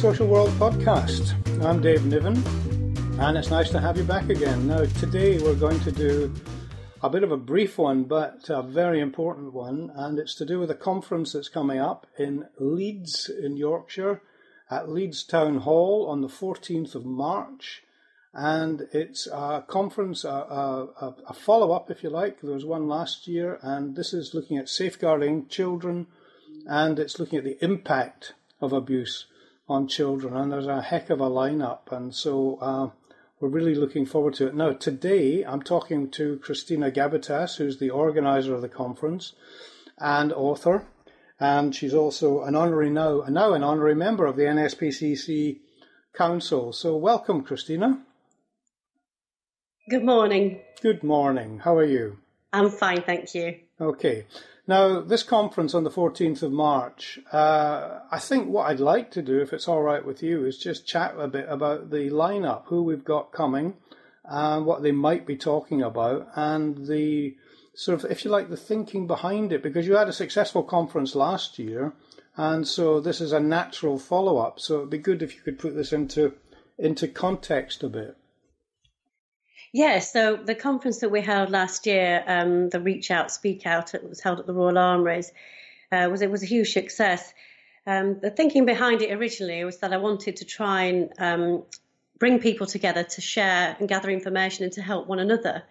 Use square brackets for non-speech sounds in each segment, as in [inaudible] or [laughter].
Social World podcast. I'm Dave Niven, and it's nice to have you back again. Now, today we're going to do a bit of a brief one, but a very important one, and it's to do with a conference that's coming up in Leeds in Yorkshire at Leeds Town Hall on the 14th of March. And it's a conference, a, a, a follow up, if you like. There was one last year, and this is looking at safeguarding children and it's looking at the impact of abuse on children. And there's a heck of a lineup, and so uh, we're really looking forward to it. Now, today I'm talking to Christina Gabbitas, who's the organizer of the conference and author, and she's also an honorary now, now an honorary member of the NSPCC Council. So, welcome, Christina. Good morning. Good morning. How are you? I'm fine, thank you. Okay. Now, this conference on the 14th of March, uh, I think what I'd like to do, if it's all right with you, is just chat a bit about the lineup, who we've got coming, and what they might be talking about, and the sort of, if you like, the thinking behind it, because you had a successful conference last year, and so this is a natural follow up. So it'd be good if you could put this into into context a bit. Yeah, so the conference that we held last year, um, the Reach Out, Speak Out, it was held at the Royal Armouries, uh, was it was a huge success. Um, the thinking behind it originally was that I wanted to try and um, bring people together to share and gather information and to help one another.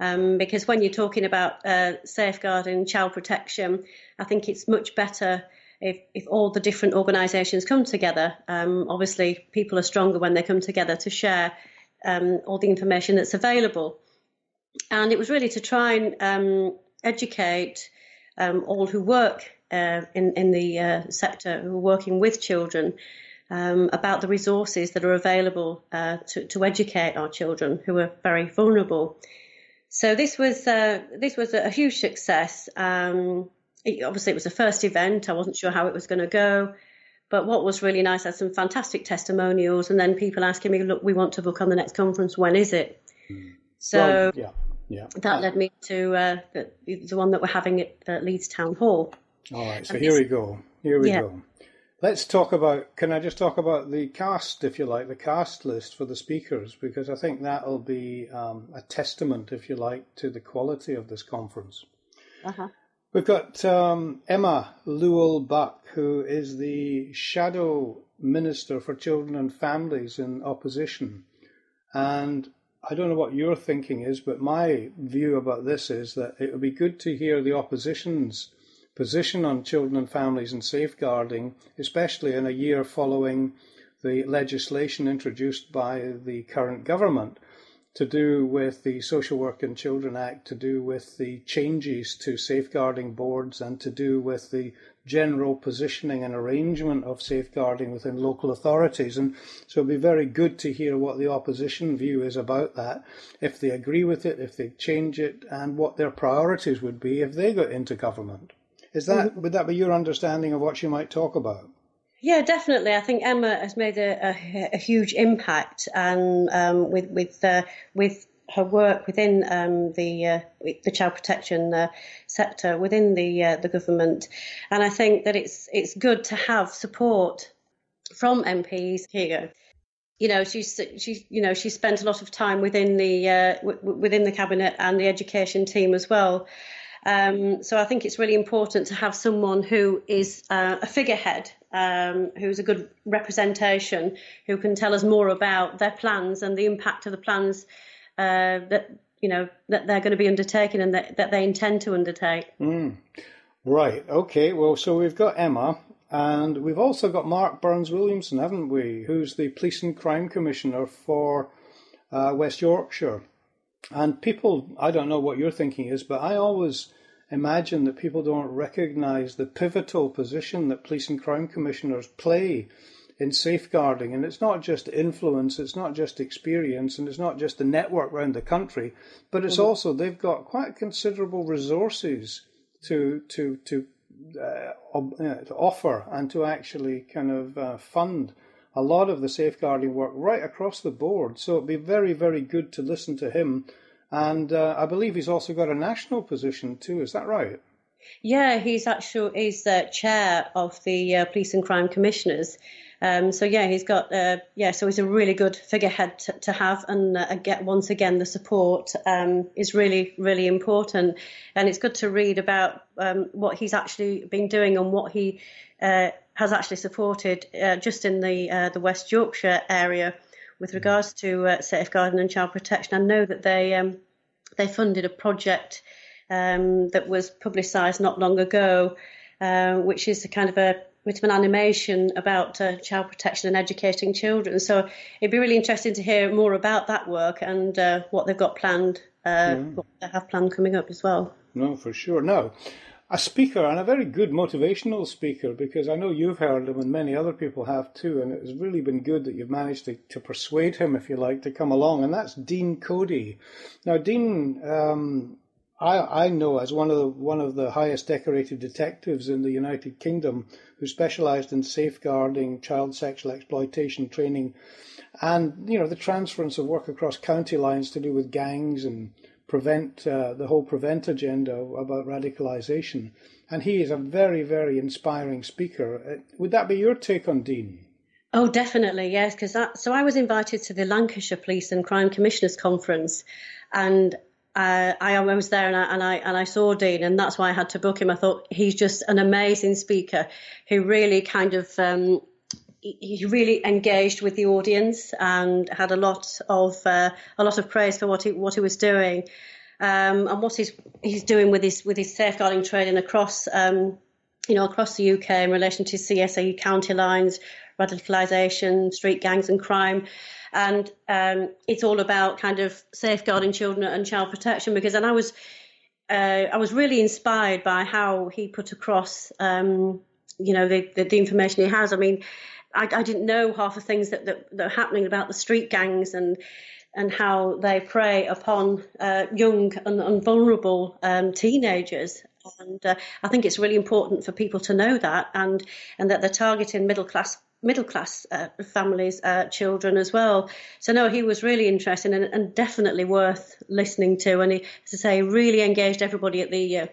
Um, because when you're talking about uh, safeguarding child protection, I think it's much better if, if all the different organisations come together. Um, obviously, people are stronger when they come together to share um, all the information that's available. And it was really to try and um, educate um, all who work uh, in, in the uh, sector, who are working with children, um, about the resources that are available uh, to, to, educate our children who are very vulnerable. So this was uh, this was a huge success. Um, it, obviously, it was the first event. I wasn't sure how it was going to go. But what was really nice, I had some fantastic testimonials, and then people asking me, "Look, we want to book on the next conference. When is it?" Mm. So well, yeah, yeah. that led me to uh, the, the, one that we're having at uh, Leeds Town Hall. All right, so and here we go. Here we yeah. go. Let's talk about. Can I just talk about the cast, if you like, the cast list for the speakers, because I think that'll be um, a testament, if you like, to the quality of this conference. Uh-huh. We've got um, Emma Lewell Buck, who is the shadow minister for children and families in opposition. And I don't know what your thinking is, but my view about this is that it would be good to hear the opposition's position on children and families and safeguarding, especially in a year following the legislation introduced by the current government to do with the Social Work and Children Act, to do with the changes to safeguarding boards, and to do with the general positioning and arrangement of safeguarding within local authorities. And so it'd be very good to hear what the opposition view is about that, if they agree with it, if they change it, and what their priorities would be if they got into government. Is that would that be your understanding of what you might talk about? Yeah, definitely. I think Emma has made a, a, a huge impact, and um, with with uh, with her work within um, the uh, the child protection uh, sector within the uh, the government, and I think that it's it's good to have support from MPs here. You know, she's she you know she spent a lot of time within the uh, w- within the cabinet and the education team as well. Um, so I think it's really important to have someone who is uh, a figurehead um, who's a good representation, who can tell us more about their plans and the impact of the plans uh, that you know that they're going to be undertaking and that, that they intend to undertake. Mm. Right. Okay. Well, so we've got Emma, and we've also got Mark Burns Williamson, haven't we? Who's the Police and Crime Commissioner for uh, West Yorkshire. And people, I don't know what your thinking is, but I always imagine that people don't recognise the pivotal position that police and crime commissioners play in safeguarding. And it's not just influence, it's not just experience, and it's not just the network around the country, but it's mm-hmm. also they've got quite considerable resources to to to uh, to offer and to actually kind of uh, fund a lot of the safeguarding work right across the board. So it'd be very very good to listen to him and uh, I believe he's also got a national position too. Is that right? Yeah, he's actually he's the chair of the uh, police and crime commissioners, Um, so yeah, he's got uh, yeah, so he's a really good figurehead to, to have, and uh, get once again the support um, is really really important, and it's good to read about um, what he's actually been doing and what he uh, has actually supported uh, just in the uh, the West Yorkshire area with regards to uh, safeguarding and child protection. I know that they um, they funded a project um, that was publicised not long ago, which is a kind of a bit of an animation about uh, child protection and educating children. So it'd be really interesting to hear more about that work and uh, what they've got planned, uh, yeah. what they have planned coming up as well. No, for sure. No, a speaker and a very good motivational speaker because I know you've heard him and many other people have too, and it's really been good that you've managed to, to persuade him, if you like, to come along, and that's Dean Coady. Now, Dean. Um, I, I know as one of the one of the highest decorated detectives in the United Kingdom who specialised in safeguarding child sexual exploitation training, and you know the transference of work across county lines to do with gangs and prevent uh, the whole prevent agenda about radicalisation. And he is a very very inspiring speaker. Uh, would that be your take on Dean? Oh, definitely, yes. Because so I was invited to the Lancashire Police and Crime Commissioners Conference, and uh, I was there and I, and I and I saw Dean, and that's why I had to book him. I thought he's just an amazing speaker who really kind of um, he really engaged with the audience and had a lot of uh, a lot of praise for what he what he was doing um, and what he's he's doing with his with his safeguarding training across um, you know across the UK in relation to CSE county lines, radicalisation, street gangs and crime and um, it's all about kind of safeguarding children and child protection. Because and I was uh, I was really inspired by how he put across um, you know the, the, the information he has. I mean, I, I didn't know half the things that, that, that are happening about the street gangs and and how they prey upon uh, young and, and vulnerable um, teenagers. And uh, I think it's really important for people to know that, and and that they're targeting middle class middle class uh, families, uh, children as well. So no, he was really interesting and, and, definitely worth listening to. And he, as I say, really engaged everybody at the uh,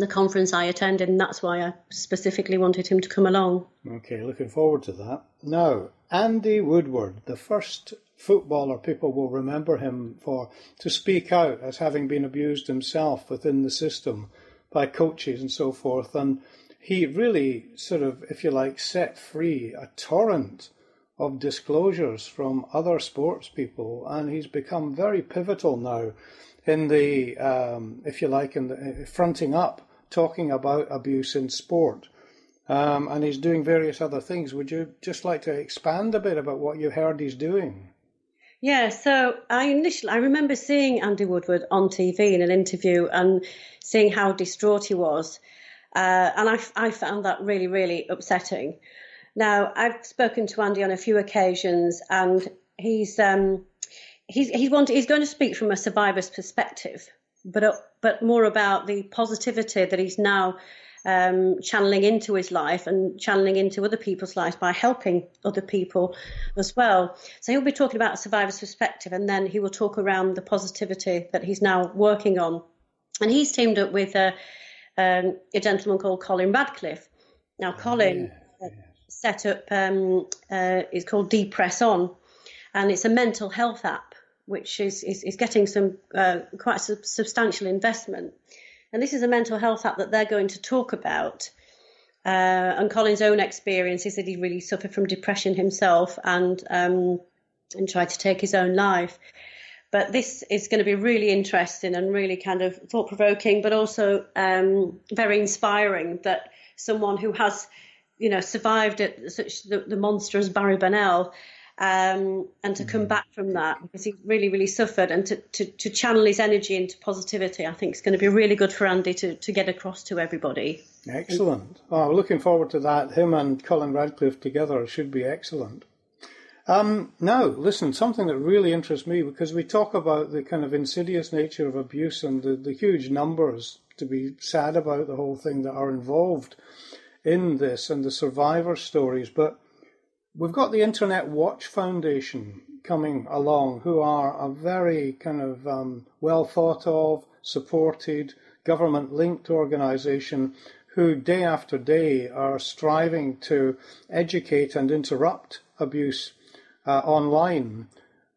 the conference I attended, and that's why I specifically wanted him to come along. Okay, looking forward to that. Now, Andy Woodward, the first footballer people will remember him for to speak out as having been abused himself within the system by coaches and so forth, and he really sort of, if you like, set free a torrent of disclosures from other sports people, and he's become very pivotal now in the, um, if you like, in the fronting up, talking about abuse in sport. Um, and he's doing various other things. Would you just like to expand a bit about what you heard he's doing? Yeah, so I initially I remember seeing Andy Woodward on TV in an interview and seeing how distraught he was. Uh, and I, I found that really, really upsetting. Now, I've spoken to Andy on a few occasions, and he's um, he's he's, want, he's going to speak from a survivor's perspective, but but more about the positivity that he's now um, channeling into his life and channeling into other people's lives by helping other people as well. So he'll be talking about a survivor's perspective, and then he will talk around the positivity that he's now working on. And he's teamed up with a um, a gentleman called Colin Radcliffe. Now, oh, Colin yeah, set up um, uh, is called Depress On, and it's a mental health app which is is, is getting some uh, quite sub- substantial investment. And this is a mental health app that they're going to talk about. Uh, and Colin's own experience is that he really suffered from depression himself and um, and tried to take his own life. But this is going to be really interesting and really kind of thought provoking, but also um, very inspiring that someone who has, you know, survived at such the, the monster as Barry Bennell. Um, and to come mm-hmm. back from that because he really, really suffered, and to, to, to channel his energy into positivity, I think is going to be really good for Andy to, to get across to everybody. Excellent. Oh, looking forward to that. Him and Colin Radcliffe together should be excellent. Um, now, listen, something that really interests me because we talk about the kind of insidious nature of abuse and the, the huge numbers to be sad about the whole thing that are involved in this and the survivor stories. But we've got the Internet Watch Foundation coming along, who are a very kind of um, well thought of, supported, government linked organization who day after day are striving to educate and interrupt abuse uh, online.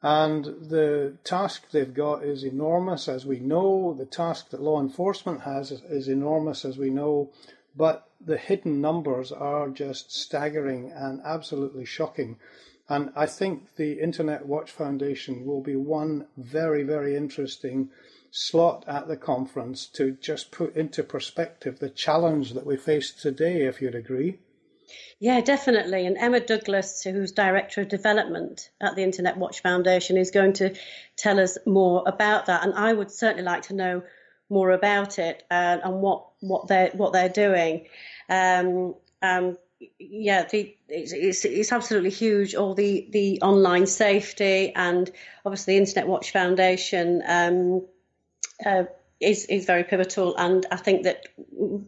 And the task they've got is enormous, as we know. The task that law enforcement has is, is enormous, as we know. But the hidden numbers are just staggering and absolutely shocking. And I think the Internet Watch Foundation will be one very, very interesting slot at the conference to just put into perspective the challenge that we face today, if you'd agree. Yeah, definitely. And Emma Douglas, who's Director of Development at the Internet Watch Foundation, is going to tell us more about that. And I would certainly like to know more about it uh, and what, what they're what they're doing. Um, um, yeah, the, it's, it's, it's, absolutely huge. All the, the online safety and obviously the Internet Watch Foundation um, uh, is is very pivotal. And I think that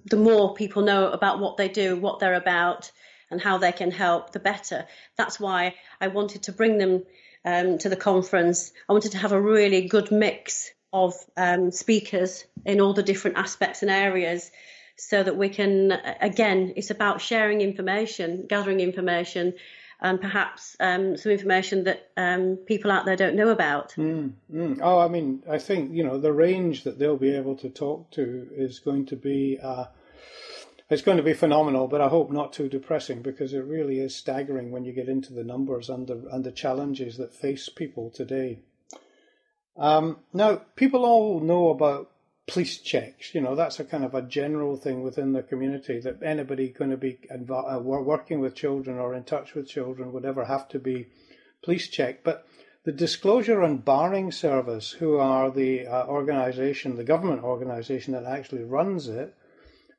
the more people know about what they do, what they're about, and how they can help, the better. That's why I wanted to bring them um, to the conference. I wanted to have a really good mix of um, speakers in all the different aspects and areas so that we can again it's about sharing information gathering information and perhaps um, some information that um, people out there don't know about. Mm, mm. Oh, I mean, I think you know the range that they'll be able to talk to is going to be uh, it's going to be phenomenal. But I hope not too depressing because it really is staggering when you get into the numbers and the and the challenges that face people today. Um, now, people all know about police checks. You know, that's a kind of a general thing within the community that anybody going to be uh, working with children or in touch with children would ever have to be police checked. But the Disclosure and Barring Service, who are the uh, organisation, the government organisation that actually runs it,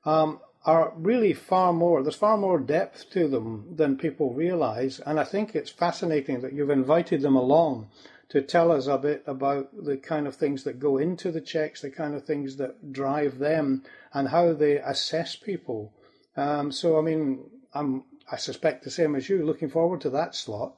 um, are really far more, there's far more depth to them than people realise. And I think it's fascinating that you've invited them along to tell us a bit about the kind of things that go into the checks, the kind of things that drive them, and how they assess people. Um, so, I mean, I'm, I suspect the same as you, looking forward to that slot.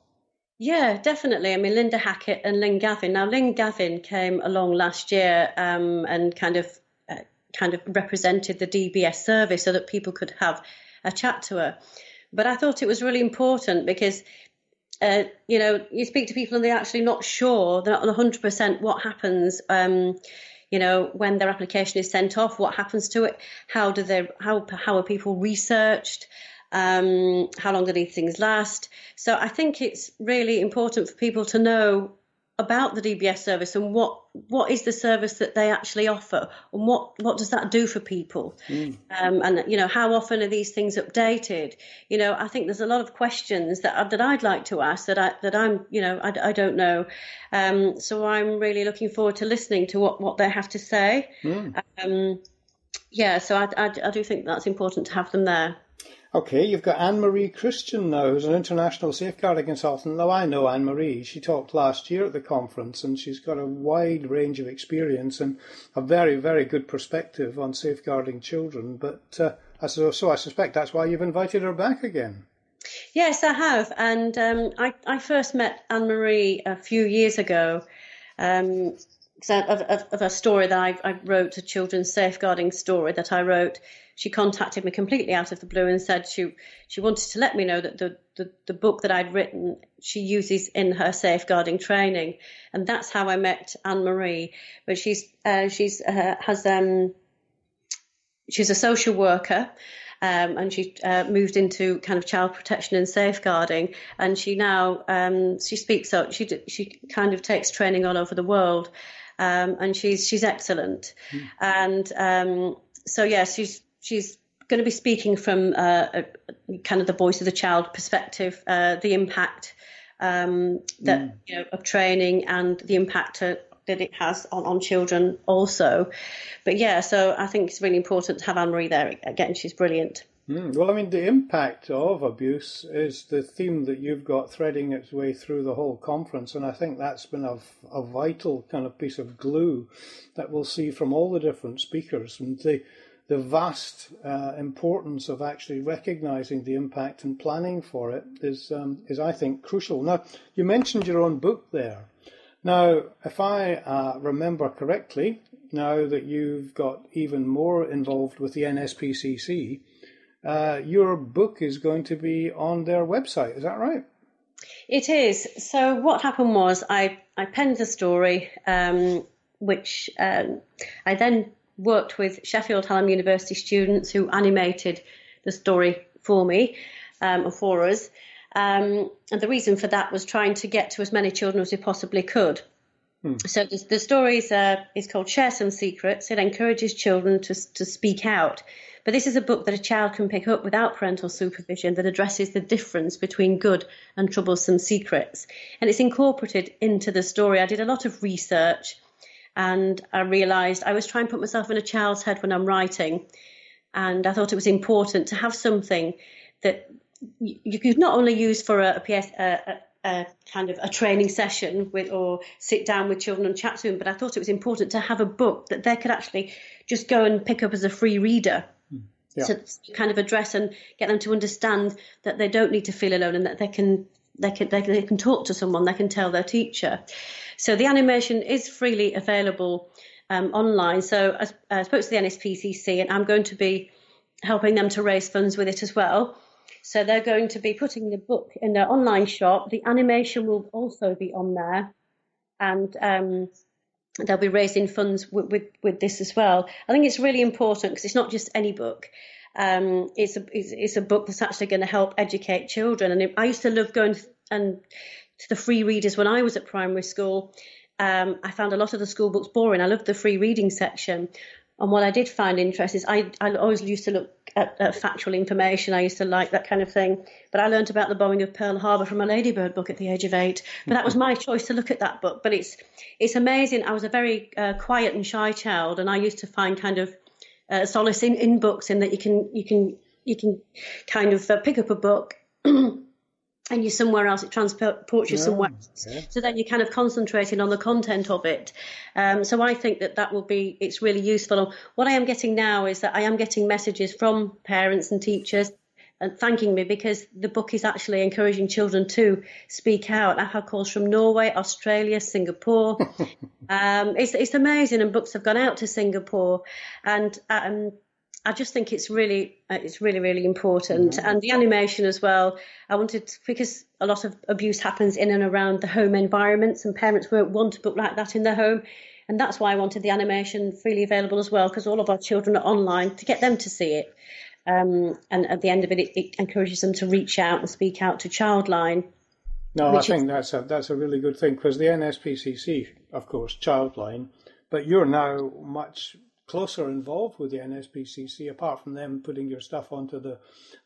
Yeah, definitely. I mean, Linda Hackett and Lynn Gavin. Now, Lynn Gavin came along last year um, and kind of uh, kind of represented the DBS service so that people could have a chat to her. But I thought it was really important because uh, you know, you speak to people and they're actually not sure, they're not 100% what happens, um, you know, when their application is sent off, what happens to it, how do they, how, how are people researched, um, how long do these things last. So I think it's really important for people to know about the DBS service and what what is the service that they actually offer and what what does that do for people? Mm. um, and you know how often are these things updated? You know I think there's a lot of questions that that I'd like to ask that I that I'm you know I, I don't know. Um, so I'm really looking forward to listening to what what they have to say. Mm. um, yeah so I, I, I do think that's important to have them there Okay, you've got Anne Marie Christian now, who's an international safeguarding consultant. Now, I know Anne Marie. She talked last year at the conference, and she's got a wide range of experience and a very, very good perspective on safeguarding children. But uh, so, so I suspect that's why you've invited her back again. Yes, I have. And um, I, I first met Anne Marie a few years ago. Um, of, of, of, a story that I, I, wrote, a children's safeguarding story that I wrote. She contacted me completely out of the blue and said she she wanted to let me know that the, the, the book that I'd written she uses in her safeguarding training, and that's how I met Anne Marie. But she's uh, she's uh, has um, she's a social worker. Um, and she uh, moved into kind of child protection and safeguarding. And she now um, she speaks up. She she kind of takes training all over the world, um, and she's she's excellent. Mm. And um, so yeah, she's she's going to be speaking from uh, a, kind of the voice of the child perspective, uh, the impact um, that mm. you know of training and the impact to, that it has on, on children also. But yeah, so I think it's really important to have Anne Marie there again. She's brilliant. Mm, well, I mean, the impact of abuse is the theme that you've got threading its way through the whole conference, and I think that's been a, a vital kind of piece of glue that we'll see from all the different speakers, and the the vast uh, importance of actually recognizing the impact and planning for it is um, is I think crucial. Now, you mentioned your own book there. Now, if I uh, remember correctly, now that you've got even more involved with the NSPCC, uh, your book is going to be on their website. Is that right? It is. So what happened was I, I penned the story, um, which um, I then worked with Sheffield Hallam University students who animated the story for me um, for us. Um, and the reason for that was trying to get to as many children as we possibly could. Hmm. So the, the story is, uh, is called Share Some Secrets. It encourages children to, to speak out. But this is a book that a child can pick up without parental supervision that addresses the difference between good and troublesome secrets. And it's incorporated into the story. I did a lot of research and I realised I was trying to put myself in a child's head when I'm writing. And I thought it was important to have something that you could not only use for a, a PS, a, a, kind of a training session with, or sit down with children and chat to them, but I thought it was important to have a book that they could actually just go and pick up as a free reader yeah. to kind of address and get them to understand that they don't need to feel alone and that they can they can they, they can talk to someone they can tell their teacher. So the animation is freely available um, online. So I, I spoke to the NSPCC and I'm going to be helping them to raise funds with it as well. So they're going to be putting the book in their online shop. The animation will also be on there. And um, they'll be raising funds with, with, with this as well. I think it's really important because it's not just any book. Um, it's a it's, it's, a book that's actually going to help educate children. And it, I used to love going and to the free readers when I was at primary school. Um, I found a lot of the school books boring. I loved the free reading section. And what I did find interesting is I, I always used to look at, at, factual information. I used to like that kind of thing. But I learned about the bombing of Pearl Harbor from a Ladybird book at the age of eight. But that was my choice to look at that book. But it's it's amazing. I was a very uh, quiet and shy child, and I used to find kind of uh, solace in, in books in that you can you can you can kind of uh, pick up a book [clears throat] and you're somewhere else, it transports you somewhere else. Yeah. So then you're kind of concentrating on the content of it. Um, so I think that that will be, it's really useful. What I am getting now is that I am getting messages from parents and teachers and thanking me because the book is actually encouraging children to speak out. I've had calls from Norway, Australia, Singapore. [laughs] um, it's, it's amazing, and books have gone out to Singapore. And um, I just think it's really uh, it's really really important. Mm-hmm. and the animation as well I wanted to, because a lot of abuse happens in and around the home environments and parents won't want a book like that in their home. And that's why I wanted the animation freely available as well because all of our children are online to get them to see it. Um, and at the end of it, it, it encourages them to reach out and speak out to Childline. No I think is, that's a that's a really good thing because the NSPCC of course Childline but you're now much closer involved with the NSPCC, apart from them putting your stuff onto the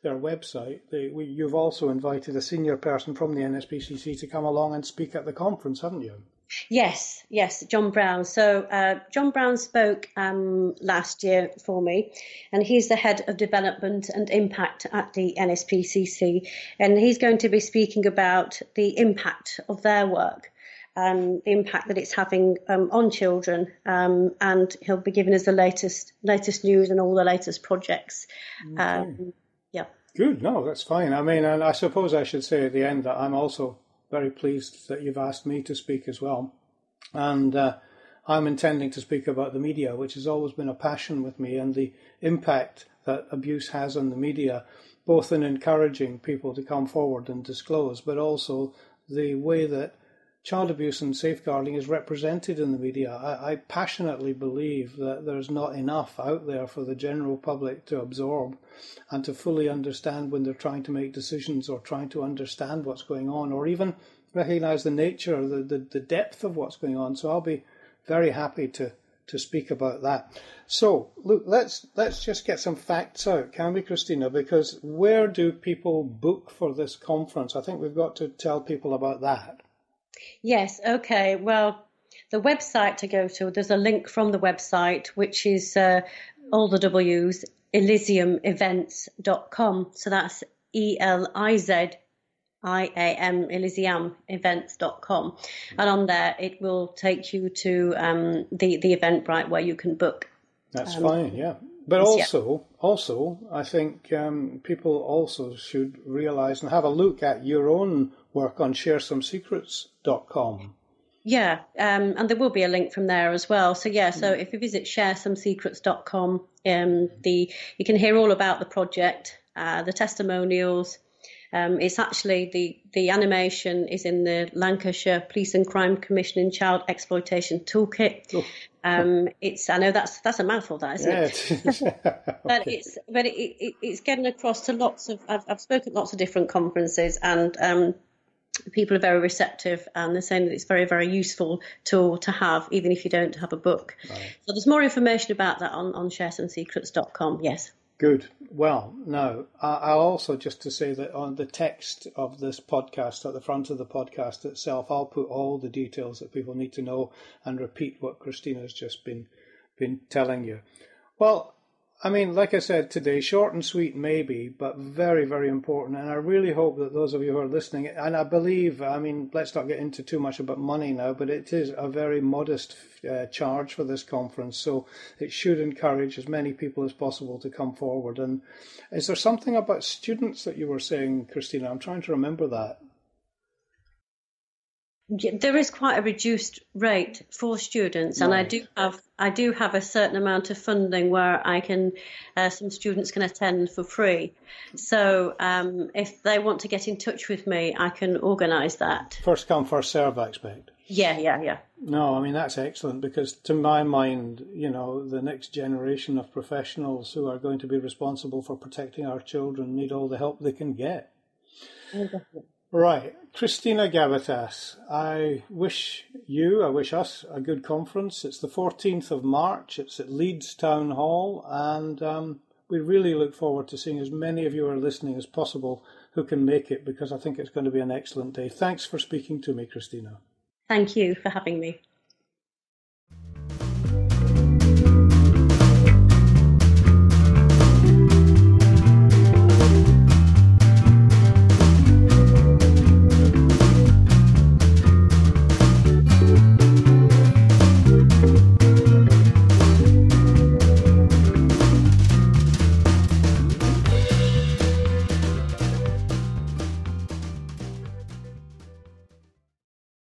their website. They, we, you've also invited a senior person from the NSPCC to come along and speak at the conference, haven't you? Yes, yes, John Brown. So uh, John Brown spoke um, last year for me, and he's the head of development and impact at the NSPCC, and he's going to be speaking about the impact of their work um, the impact that it's having um, on children, um, and he'll be giving us the latest latest news and all the latest projects. Okay. Um, yeah. Good. No, that's fine. I mean, and I suppose I should say at the end that I'm also very pleased that you've asked me to speak as well, and. Uh, I'm intending to speak about the media, which has always been a passion with me, and the impact that abuse has on the media, both in encouraging people to come forward and disclose, but also the way that child abuse and safeguarding is represented in the media. I, I, passionately believe that there's not enough out there for the general public to absorb and to fully understand when they're trying to make decisions or trying to understand what's going on or even recognize the nature, the, the, the depth of what's going on. So I'll be very happy to to speak about that. So, look, let's let's just get some facts out, can we, Christina? Because where do people book for this conference? I think we've got to tell people about that. Yes, okay. Well, the website to go to, there's a link from the website, which is uh, all the W's, elysiumevents.com. So that's E L I Z I A M, Elysium events.com. And on there, it will take you to um, the, the Eventbrite where you can book. That's um, fine, yeah. But also, yeah. also, I think um, people also should realize and have a look at your own work on sharesomesecrets.com. Yeah, um, and there will be a link from there as well. So yeah, so if you visit sharesomesecrets.com, um, the you can hear all about the project, uh, the testimonials. Um, it's actually the the animation is in the Lancashire Police and Crime Commission in Child Exploitation Toolkit. Oh. Um, it's I know that's that's a mouthful, that isn't yeah, it? [laughs] [laughs] okay. but it's but it, it, it's getting across to lots of I've, I've spoken at lots of different conferences and um, people are very receptive and they're saying that it's very very useful tool to have even if you don't have a book. Right. So there's more information about that on on sharesomesecrets.com. Yes. Good. Well, now, I'll also just to say that on the text of this podcast, at the front of the podcast itself, I'll put all the details that people need to know and repeat what Christina's just been been telling you. Well, I mean, like I said today, short and sweet maybe, but very, very important. And I really hope that those of you who are listening, and I believe, I mean, let's not get into too much about money now, but it is a very modest uh, charge for this conference. So it should encourage as many people as possible to come forward. And is there something about students that you were saying, Christina? I'm trying to remember that there is quite a reduced rate for students, and I do have I do have a certain amount of funding where I can uh, some students can attend for free. So um, if they want to get in touch with me, I can organise that. First come, first serve, I expect. Yeah, yeah, yeah. No, I mean that's excellent because to my mind, you know, the next generation of professionals who are going to be responsible for protecting our children need all the help they can get. Oh, Right. Christina Gabbitas, I wish you, I wish us a good conference. It's the 14th of March. It's at Leeds Town Hall, and um, we really look forward to seeing as many of you are listening as possible who can make it because I think it's going to be an excellent day. Thanks for speaking to me, Christina. Thank you for having me.